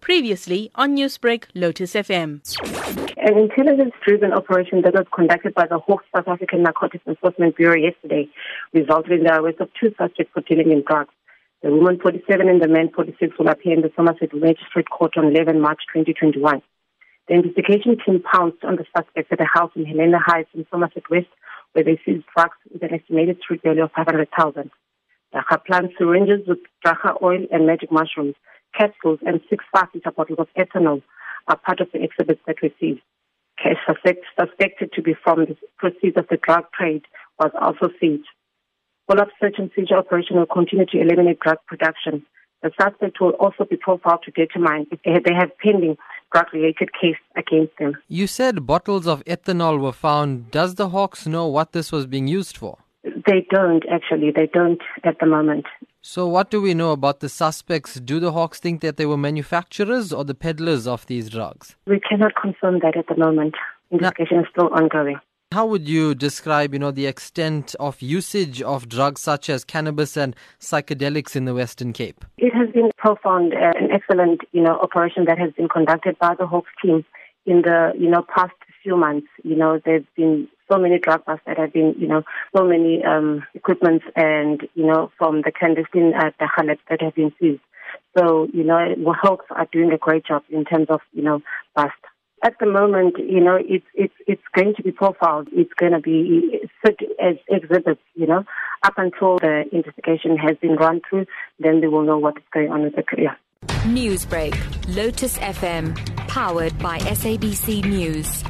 Previously on Newsbreak, Lotus FM. An intelligence-driven operation that was conducted by the Hawks South African Narcotics Enforcement Bureau yesterday resulted in the arrest of two suspects for dealing in drugs. The woman 47 and the man 46 will appear in the Somerset Magistrate Court on 11 March 2021. The investigation team pounced on the suspects at a house in Helena Heights in Somerset West where they seized drugs with an estimated street value of 500,000. The plant syringes with dagga oil and magic mushrooms capsules and six five-liter bottles of ethanol are part of the exhibits that we see. Cash suspect, suspected to be from the proceeds of the drug trade was also seized. Follow-up search and seizure operation will continue to eliminate drug production. The suspect will also be profiled to determine if they have pending drug-related case against them. You said bottles of ethanol were found. Does the Hawks know what this was being used for? They don't actually. They don't at the moment. So, what do we know about the suspects? Do the Hawks think that they were manufacturers or the peddlers of these drugs? We cannot confirm that at the moment. Investigation now, is still ongoing. How would you describe, you know, the extent of usage of drugs such as cannabis and psychedelics in the Western Cape? It has been profound, uh, an excellent, you know, operation that has been conducted by the Hawks team in the, you know, past few months. You know, there's been so many drug busts that have been, you know, so many um, equipments and, you know, from the clandestine uh, the that have been seized. So, you know, Hawks are doing a great job in terms of, you know, bust. At the moment, you know, it's it's it's going to be profiled. It's going to be set as exhibits, you know, up until the investigation has been run through. Then they will know what is going on with the career. Newsbreak, Lotus FM, powered by SABC News.